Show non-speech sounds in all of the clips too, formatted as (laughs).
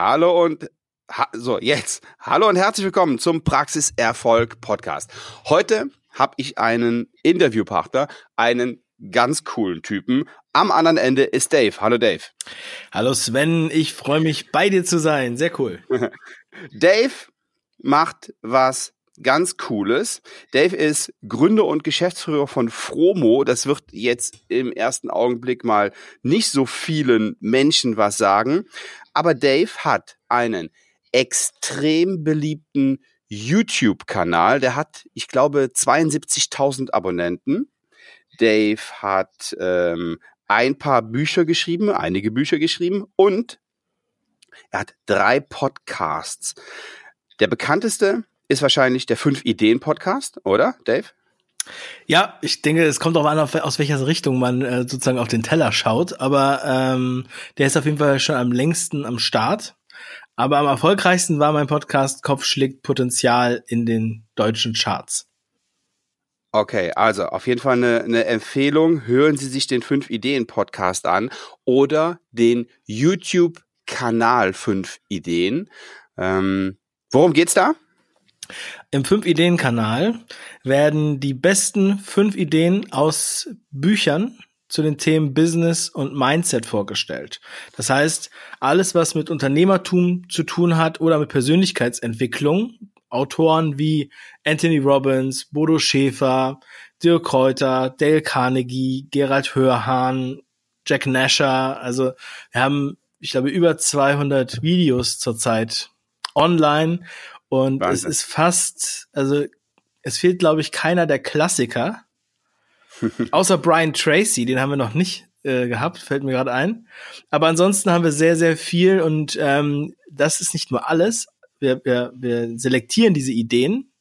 Hallo und ha so jetzt. Hallo und herzlich willkommen zum Praxiserfolg Podcast. Heute habe ich einen Interviewpartner, einen ganz coolen Typen. Am anderen Ende ist Dave. Hallo Dave. Hallo Sven, ich freue mich bei dir zu sein. Sehr cool. (laughs) Dave macht was ganz Cooles. Dave ist Gründer und Geschäftsführer von Fromo. Das wird jetzt im ersten Augenblick mal nicht so vielen Menschen was sagen. Aber Dave hat einen extrem beliebten YouTube-Kanal. Der hat, ich glaube, 72.000 Abonnenten. Dave hat ähm, ein paar Bücher geschrieben, einige Bücher geschrieben und er hat drei Podcasts. Der bekannteste ist wahrscheinlich der Fünf-Ideen-Podcast, oder, Dave? Ja, ich denke, es kommt auch an, aus welcher Richtung man äh, sozusagen auf den Teller schaut. Aber ähm, der ist auf jeden Fall schon am längsten am Start. Aber am erfolgreichsten war mein Podcast Kopf schlägt Potenzial in den deutschen Charts. Okay, also auf jeden Fall eine, eine Empfehlung. Hören Sie sich den Fünf Ideen Podcast an oder den YouTube Kanal Fünf Ideen. Ähm, worum geht's da? Im Fünf-Ideen-Kanal werden die besten fünf Ideen aus Büchern zu den Themen Business und Mindset vorgestellt. Das heißt, alles, was mit Unternehmertum zu tun hat oder mit Persönlichkeitsentwicklung, Autoren wie Anthony Robbins, Bodo Schäfer, Dirk Kräuter, Dale Carnegie, Gerald Hörhahn, Jack Nasher, also wir haben, ich glaube, über 200 Videos zurzeit online und Wahnsinn. es ist fast, also es fehlt, glaube ich, keiner der Klassiker. (laughs) Außer Brian Tracy, den haben wir noch nicht äh, gehabt, fällt mir gerade ein. Aber ansonsten haben wir sehr, sehr viel und ähm, das ist nicht nur alles. Wir, wir, wir selektieren diese Ideen,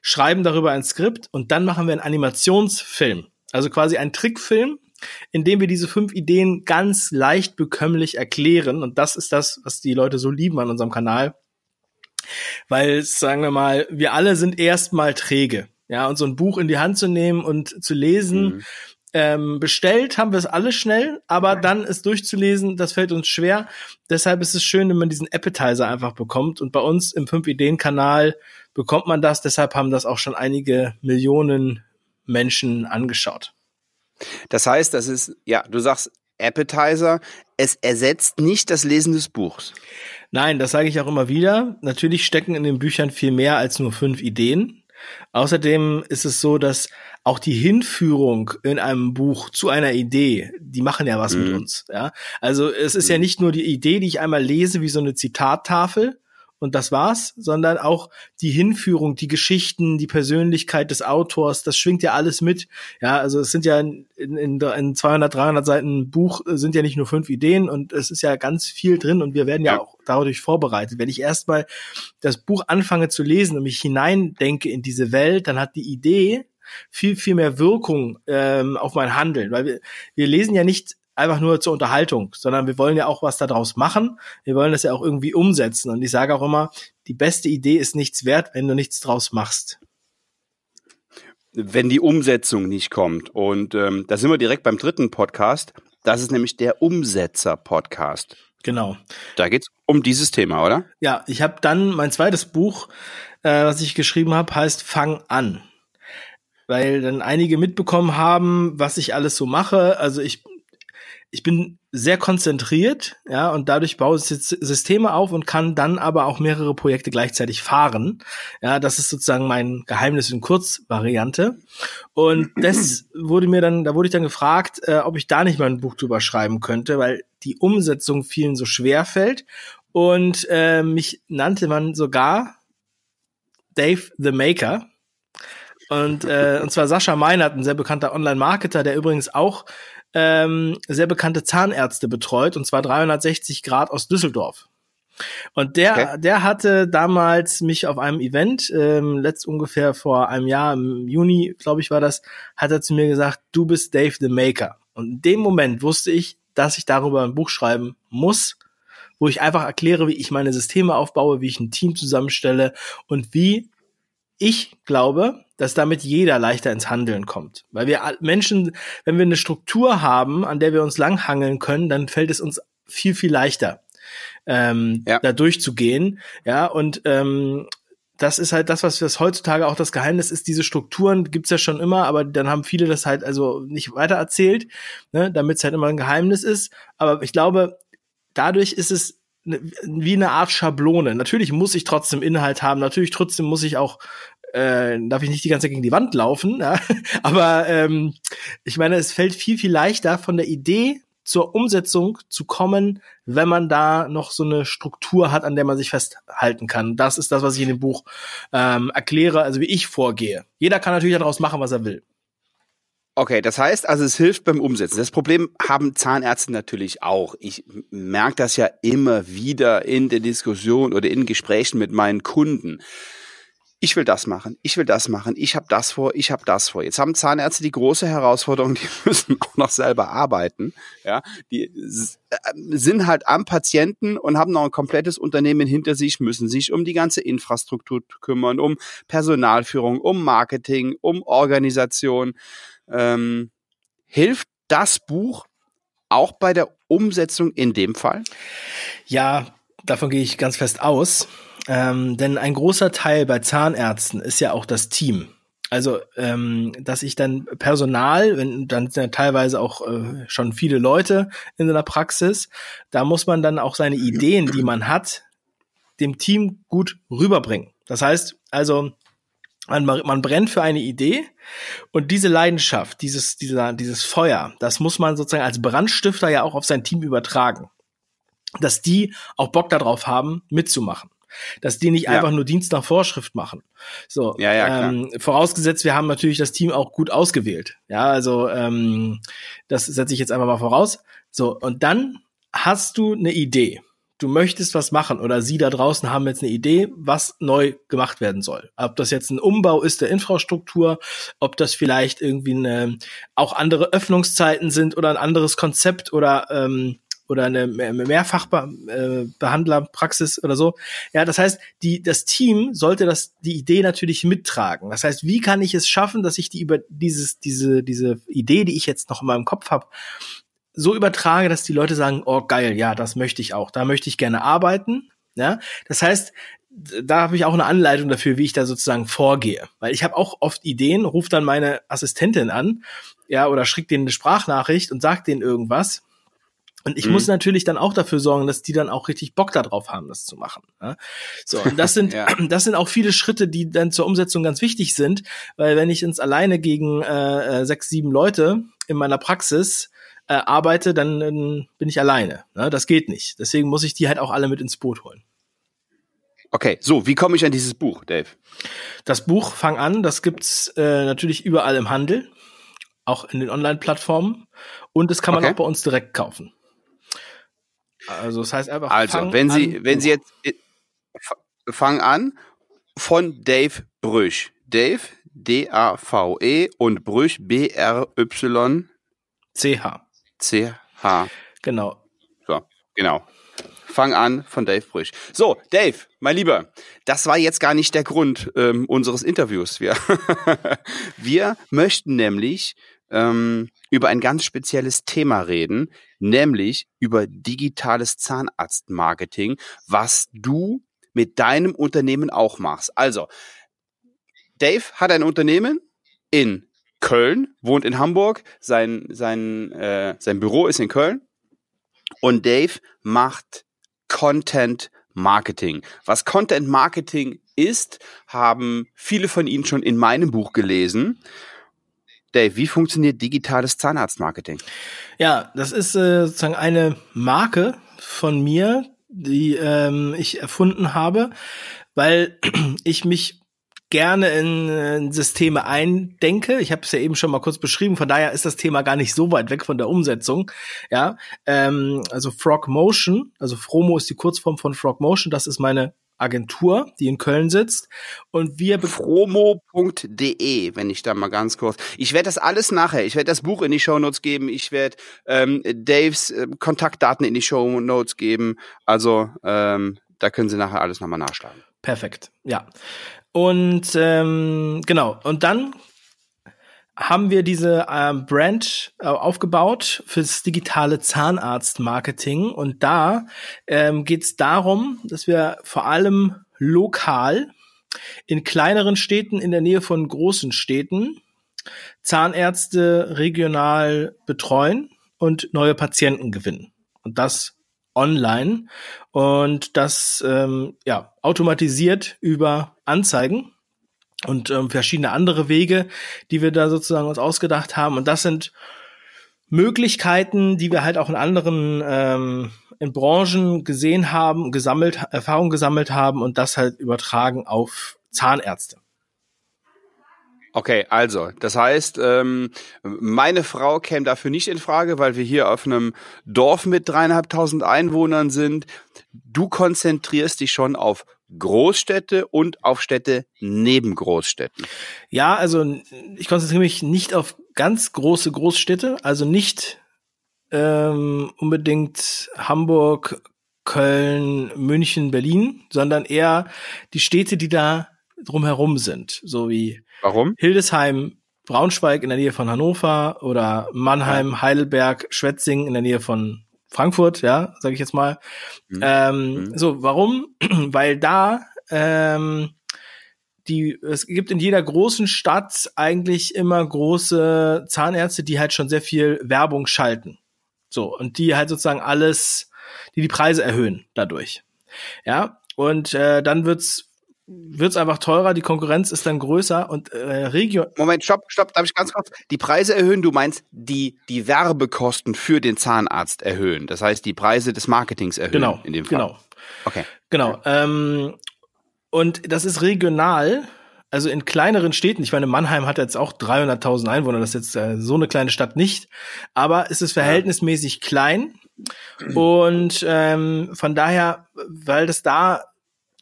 schreiben darüber ein Skript und dann machen wir einen Animationsfilm. Also quasi einen Trickfilm, in dem wir diese fünf Ideen ganz leicht bekömmlich erklären. Und das ist das, was die Leute so lieben an unserem Kanal weil, sagen wir mal, wir alle sind erstmal träge. Ja, und so ein Buch in die Hand zu nehmen und zu lesen, mhm. ähm, bestellt haben wir es alle schnell, aber dann es durchzulesen, das fällt uns schwer. Deshalb ist es schön, wenn man diesen Appetizer einfach bekommt. Und bei uns im 5-Ideen-Kanal bekommt man das. Deshalb haben das auch schon einige Millionen Menschen angeschaut. Das heißt, das ist, ja, du sagst Appetizer, es ersetzt nicht das Lesen des Buchs. Nein, das sage ich auch immer wieder. Natürlich stecken in den Büchern viel mehr als nur fünf Ideen. Außerdem ist es so, dass auch die Hinführung in einem Buch zu einer Idee, die machen ja was mhm. mit uns. Ja? Also es ist mhm. ja nicht nur die Idee, die ich einmal lese, wie so eine Zitattafel, und das war's, sondern auch die Hinführung, die Geschichten, die Persönlichkeit des Autors, das schwingt ja alles mit. Ja, also es sind ja in, in, in 200, 300 Seiten Buch sind ja nicht nur fünf Ideen und es ist ja ganz viel drin und wir werden ja, ja auch dadurch vorbereitet. Wenn ich erstmal das Buch anfange zu lesen und mich hineindenke in diese Welt, dann hat die Idee viel, viel mehr Wirkung ähm, auf mein Handeln, weil wir, wir lesen ja nicht einfach nur zur Unterhaltung, sondern wir wollen ja auch was daraus machen. Wir wollen das ja auch irgendwie umsetzen. Und ich sage auch immer, die beste Idee ist nichts wert, wenn du nichts draus machst. Wenn die Umsetzung nicht kommt. Und ähm, da sind wir direkt beim dritten Podcast. Das ist nämlich der Umsetzer-Podcast. Genau. Da geht's um dieses Thema, oder? Ja, ich habe dann mein zweites Buch, äh, was ich geschrieben habe, heißt Fang an weil dann einige mitbekommen haben, was ich alles so mache. Also ich ich bin sehr konzentriert, ja, und dadurch baue ich Systeme auf und kann dann aber auch mehrere Projekte gleichzeitig fahren. Ja, das ist sozusagen mein Geheimnis in Kurzvariante. Und (clears throat) das wurde mir dann, da wurde ich dann gefragt, äh, ob ich da nicht mal ein Buch drüber schreiben könnte, weil die Umsetzung vielen so schwer fällt. Und äh, mich nannte man sogar Dave the Maker. Und, äh, und zwar Sascha Meinert, ein sehr bekannter Online-Marketer, der übrigens auch ähm, sehr bekannte Zahnärzte betreut, und zwar 360 Grad aus Düsseldorf. Und der, okay. der hatte damals mich auf einem Event, ähm, letzt ungefähr vor einem Jahr, im Juni, glaube ich, war das, hat er zu mir gesagt, du bist Dave the Maker. Und in dem Moment wusste ich, dass ich darüber ein Buch schreiben muss, wo ich einfach erkläre, wie ich meine Systeme aufbaue, wie ich ein Team zusammenstelle und wie ich glaube, dass damit jeder leichter ins Handeln kommt. Weil wir Menschen, wenn wir eine Struktur haben, an der wir uns langhangeln können, dann fällt es uns viel, viel leichter. ähm, ja. da durchzugehen. Ja, und ähm, das ist halt das, was das heutzutage auch das Geheimnis ist. Diese Strukturen gibt's ja schon immer, aber dann haben viele das halt also nicht weiter erzählt, ne, damit es halt immer ein Geheimnis ist. Aber ich glaube, dadurch ist es wie eine Art Schablone. Natürlich muss ich trotzdem Inhalt haben, natürlich trotzdem muss ich auch äh, darf ich nicht die ganze Zeit gegen die Wand laufen, ja? (laughs) aber ähm, ich meine, es fällt viel, viel leichter von der Idee zur Umsetzung zu kommen, wenn man da noch so eine Struktur hat, an der man sich festhalten kann. Das ist das, was ich in dem Buch ähm, erkläre, also wie ich vorgehe. Jeder kann natürlich daraus machen, was er will. Okay, das heißt also, es hilft beim Umsetzen. Das Problem haben Zahnärzte natürlich auch. Ich merke das ja immer wieder in der Diskussion oder in Gesprächen mit meinen Kunden ich will das machen, ich will das machen, ich habe das vor, ich habe das vor. Jetzt haben Zahnärzte die große Herausforderung, (laughs) die müssen auch noch selber arbeiten. Ja, die äh, sind halt am Patienten und haben noch ein komplettes Unternehmen hinter sich, müssen sich um die ganze Infrastruktur kümmern, um Personalführung, um Marketing, um Organisation. Ähm, hilft das Buch auch bei der Umsetzung in dem Fall? Ja, davon gehe ich ganz fest aus. Ähm, denn ein großer Teil bei Zahnärzten ist ja auch das Team. Also, ähm, dass ich dann Personal, wenn dann sind ja teilweise auch äh, schon viele Leute in der Praxis, da muss man dann auch seine Ideen, die man hat, dem Team gut rüberbringen. Das heißt, also man, man brennt für eine Idee und diese Leidenschaft, dieses, dieser, dieses Feuer, das muss man sozusagen als Brandstifter ja auch auf sein Team übertragen. Dass die auch Bock darauf haben, mitzumachen dass die nicht ja. einfach nur Dienst nach Vorschrift machen. So, ja, ja, ähm, vorausgesetzt, wir haben natürlich das Team auch gut ausgewählt. Ja, also ähm, das setze ich jetzt einfach mal voraus. So, und dann hast du eine Idee. Du möchtest was machen oder sie da draußen haben jetzt eine Idee, was neu gemacht werden soll. Ob das jetzt ein Umbau ist der Infrastruktur, ob das vielleicht irgendwie eine, auch andere Öffnungszeiten sind oder ein anderes Konzept oder ähm, oder eine Mehrfachbehandlerpraxis äh, oder so. Ja, das heißt, die, das Team sollte das, die Idee natürlich mittragen. Das heißt, wie kann ich es schaffen, dass ich die über dieses, diese, diese Idee, die ich jetzt noch in meinem Kopf habe, so übertrage, dass die Leute sagen, oh geil, ja, das möchte ich auch, da möchte ich gerne arbeiten. Ja, das heißt, da habe ich auch eine Anleitung dafür, wie ich da sozusagen vorgehe. Weil ich habe auch oft Ideen, rufe dann meine Assistentin an, ja, oder schicke denen eine Sprachnachricht und sag denen irgendwas. Und ich mhm. muss natürlich dann auch dafür sorgen, dass die dann auch richtig Bock darauf haben, das zu machen. Ja? So, und das sind, (laughs) ja. (clears throat) das sind auch viele Schritte, die dann zur Umsetzung ganz wichtig sind, weil wenn ich ins alleine gegen äh, äh sechs, sieben Leute in meiner Praxis äh, arbeite, dann, dann bin ich alleine. Ne? Das geht nicht. Deswegen muss ich die halt auch alle mit ins Boot holen. Okay, so, wie komme ich an dieses Buch, Dave? Das Buch, fang an, das gibt's äh, natürlich überall im Handel, auch in den Online-Plattformen und das kann man okay. auch bei uns direkt kaufen. Also das heißt einfach. Also, wenn Sie, an, wenn Sie jetzt äh, fang an von Dave Brüch. Dave, D-A-V-E und Brüch, B-R-Y. C-H. C-H. Genau. So, genau. Fang an von Dave Brüch. So, Dave, mein Lieber, das war jetzt gar nicht der Grund ähm, unseres Interviews. Wir, (laughs) wir möchten nämlich ähm, über ein ganz spezielles Thema reden, nämlich über digitales Zahnarztmarketing, was du mit deinem Unternehmen auch machst. Also, Dave hat ein Unternehmen in Köln, wohnt in Hamburg, sein, sein, äh, sein Büro ist in Köln und Dave macht Content Marketing. Was Content Marketing ist, haben viele von Ihnen schon in meinem Buch gelesen. Dave, wie funktioniert digitales Zahnarztmarketing? Ja, das ist äh, sozusagen eine Marke von mir, die ähm, ich erfunden habe, weil (clears throat) ich mich gerne in, in Systeme eindenke. Ich habe es ja eben schon mal kurz beschrieben, von daher ist das Thema gar nicht so weit weg von der Umsetzung. Ja, ähm, also Frog Motion, also Fromo ist die Kurzform von Frog Motion, das ist meine Agentur, die in Köln sitzt. Und wir promo.de, wenn ich da mal ganz kurz. Ich werde das alles nachher. Ich werde das Buch in die Show Notes geben. Ich werde ähm, Daves äh, Kontaktdaten in die Show Notes geben. Also ähm, da können Sie nachher alles nochmal nachschlagen. Perfekt, ja. Und ähm, genau. Und dann haben wir diese äh, Brand äh, aufgebaut fürs digitale Zahnarzt-Marketing. Und da ähm, geht es darum, dass wir vor allem lokal in kleineren Städten in der Nähe von großen Städten Zahnärzte regional betreuen und neue Patienten gewinnen. Und das online und das ähm, ja automatisiert über Anzeigen und ähm, verschiedene andere Wege, die wir da sozusagen uns ausgedacht haben. Und das sind Möglichkeiten, die wir halt auch in anderen ähm, in Branchen gesehen haben, gesammelt, Erfahrung gesammelt haben und das halt übertragen auf Zahnärzte. Okay, also, das heißt, ähm, meine Frau käme dafür nicht in Frage, weil wir hier auf einem Dorf mit dreieinhalbtausend Einwohnern sind. Du konzentrierst dich schon auf Großstädte und auf Städte neben Großstädten. Ja, also ich konzentriere mich nicht auf ganz große Großstädte, also nicht ähm, unbedingt Hamburg, Köln, München, Berlin, sondern eher die Städte, die da drumherum sind, so wie Warum? Hildesheim, Braunschweig in der Nähe von Hannover oder Mannheim, ja. Heidelberg, Schwetzing in der Nähe von Frankfurt, ja, sage ich jetzt mal. Mhm. Ähm, mhm. So, warum? (clears throat) Weil da ähm, die es gibt in jeder großen Stadt eigentlich immer große Zahnärzte, die halt schon sehr viel Werbung schalten. So und die halt sozusagen alles, die die Preise erhöhen dadurch. Ja und äh, dann wird's wird's einfach teurer, die Konkurrenz ist dann größer und äh, Region. Moment, stopp, stopp, darf ich ganz kurz. Die Preise erhöhen, du meinst die die Werbekosten für den Zahnarzt erhöhen. Das heißt, die Preise des Marketings erhöhen genau, in dem Fall. Genau. Okay. Genau. Ähm, und das ist regional. Also in kleineren Städten, ich meine, Mannheim hat jetzt auch 300.000 Einwohner, das ist jetzt äh, so eine kleine Stadt nicht, aber es ist verhältnismäßig klein und ähm, von daher, weil das da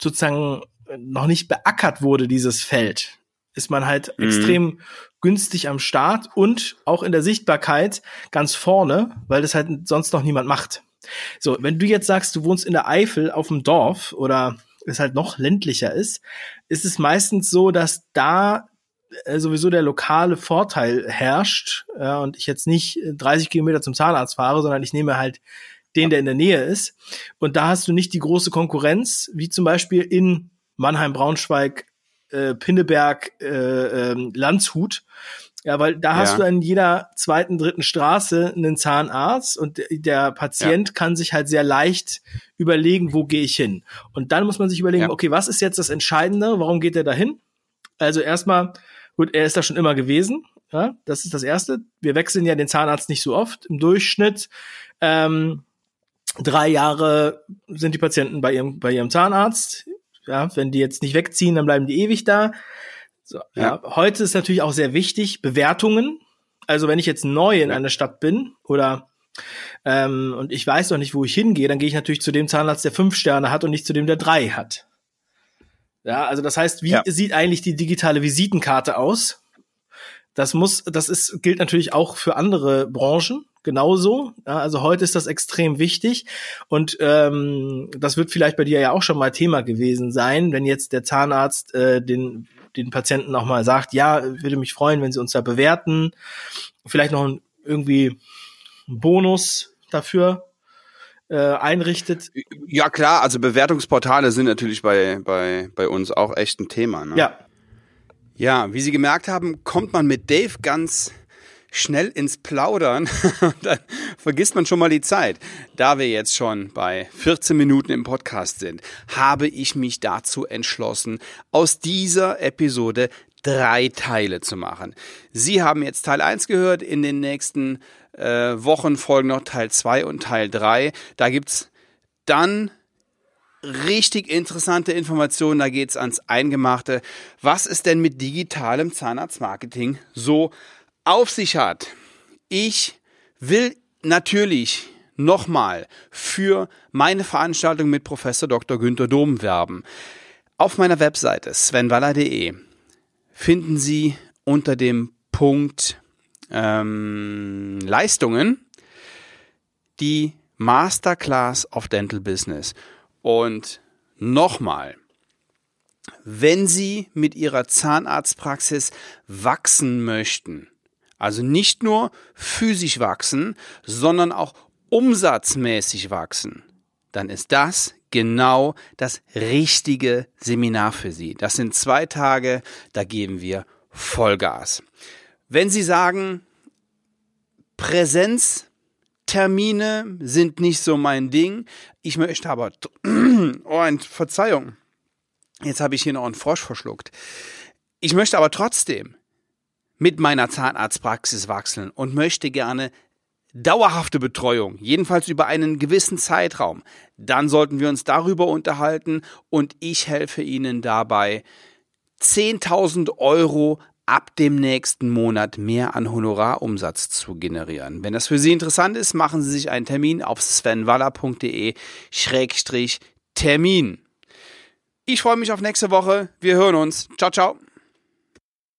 sozusagen noch nicht beackert wurde, dieses Feld, ist man halt mhm. extrem günstig am Start und auch in der Sichtbarkeit ganz vorne, weil das halt sonst noch niemand macht. So, wenn du jetzt sagst, du wohnst in der Eifel auf dem Dorf oder es halt noch ländlicher ist, ist es meistens so, dass da äh, sowieso der lokale Vorteil herrscht ja, und ich jetzt nicht 30 Kilometer zum Zahnarzt fahre, sondern ich nehme halt den, der in der Nähe ist. Und da hast du nicht die große Konkurrenz, wie zum Beispiel in Mannheim, Braunschweig, äh, Pinneberg, äh, äh, Landshut. Ja, weil da ja. hast du an jeder zweiten, dritten Straße einen Zahnarzt und der Patient ja. kann sich halt sehr leicht überlegen, wo gehe ich hin. Und dann muss man sich überlegen, ja. okay, was ist jetzt das Entscheidende? Warum geht er da hin? Also erstmal, gut, er ist da schon immer gewesen. Ja, das ist das Erste. Wir wechseln ja den Zahnarzt nicht so oft. Im Durchschnitt ähm, drei Jahre sind die Patienten bei ihrem, bei ihrem Zahnarzt. Ja, wenn die jetzt nicht wegziehen, dann bleiben die ewig da. So, ja. ja. Heute ist natürlich auch sehr wichtig, Bewertungen. Also wenn ich jetzt neu in einer Stadt bin oder ähm, und ich weiß noch nicht, wo ich hingehe, dann gehe ich natürlich zu dem Zahnarzt, der fünf Sterne hat und nicht zu dem, der drei hat. Ja, also das heißt, wie ja. sieht eigentlich die digitale Visitenkarte aus? Das muss, das ist, gilt natürlich auch für andere Branchen genauso. Ja, also heute ist das extrem wichtig und ähm, das wird vielleicht bei dir ja auch schon mal Thema gewesen sein, wenn jetzt der Zahnarzt äh, den den Patienten auch mal sagt, ja, würde mich freuen, wenn Sie uns da bewerten, vielleicht noch ein, irgendwie einen Bonus dafür äh, einrichtet. Ja klar, also Bewertungsportale sind natürlich bei bei bei uns auch echt ein Thema. Ne? Ja. Ja, wie Sie gemerkt haben, kommt man mit Dave ganz schnell ins Plaudern, (laughs) dann vergisst man schon mal die Zeit. Da wir jetzt schon bei 14 Minuten im Podcast sind, habe ich mich dazu entschlossen, aus dieser Episode drei Teile zu machen. Sie haben jetzt Teil 1 gehört, in den nächsten äh, Wochen folgen noch Teil 2 und Teil 3. Da gibt's dann richtig interessante Informationen, da geht's ans Eingemachte. Was ist denn mit digitalem Zahnarztmarketing so auf sich hat. Ich will natürlich nochmal für meine Veranstaltung mit Professor Dr. Günther Dom werben. Auf meiner Webseite svenwaller.de finden Sie unter dem Punkt ähm, Leistungen die Masterclass of Dental Business. Und nochmal, wenn Sie mit Ihrer Zahnarztpraxis wachsen möchten, Also nicht nur physisch wachsen, sondern auch umsatzmäßig wachsen. Dann ist das genau das richtige Seminar für Sie. Das sind zwei Tage, da geben wir Vollgas. Wenn Sie sagen, Präsenztermine sind nicht so mein Ding, ich möchte aber, (clears throat) oh, Verzeihung, jetzt habe ich hier noch einen Frosch verschluckt. Ich möchte aber trotzdem mit meiner Zahnarztpraxis wachseln und möchte gerne dauerhafte Betreuung, jedenfalls über einen gewissen Zeitraum, dann sollten wir uns darüber unterhalten und ich helfe Ihnen dabei, 10.000 Euro ab dem nächsten Monat mehr an Honorarumsatz zu generieren. Wenn das für Sie interessant ist, machen Sie sich einen Termin auf svenwaller.de-termin. Ich freue mich auf nächste Woche. Wir hören uns. Ciao, ciao.